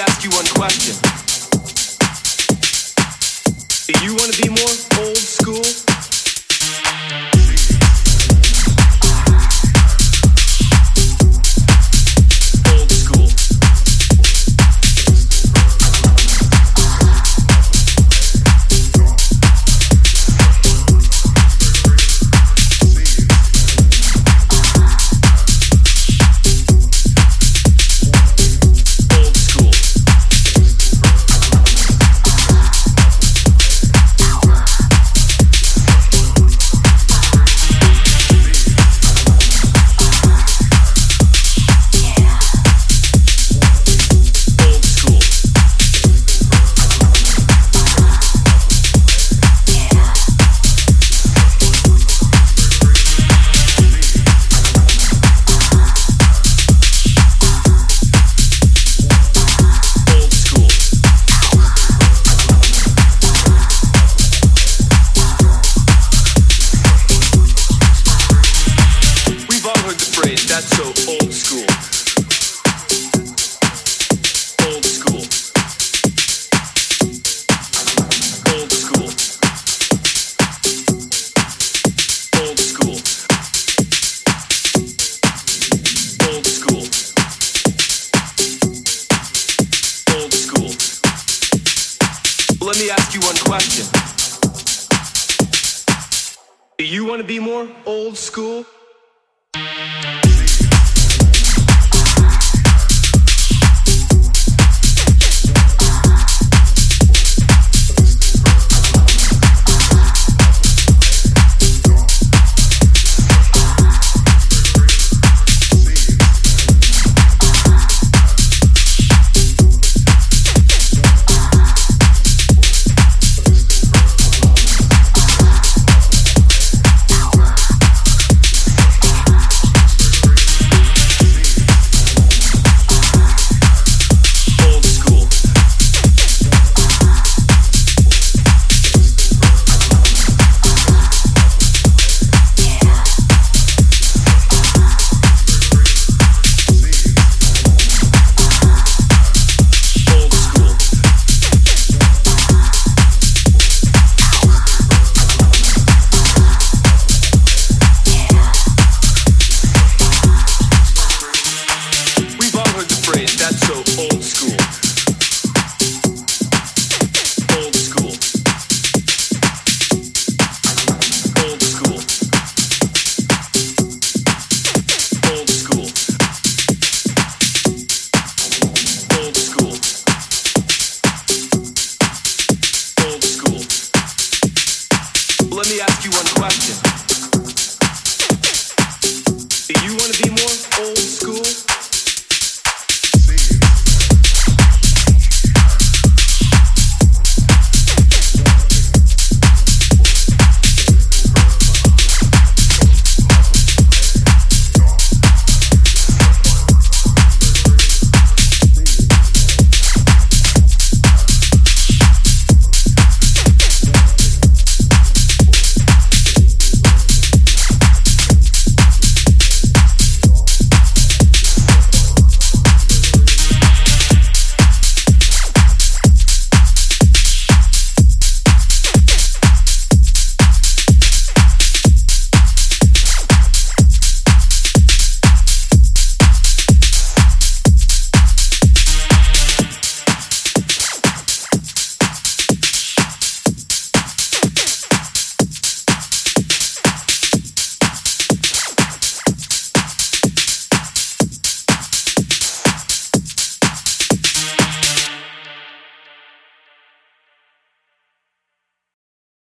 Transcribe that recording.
ask you one question. Do you want to be more so old school. Old school. Old school. Old school. Old school. Old school. Let me ask you one question. Do you want to be more old school? watching.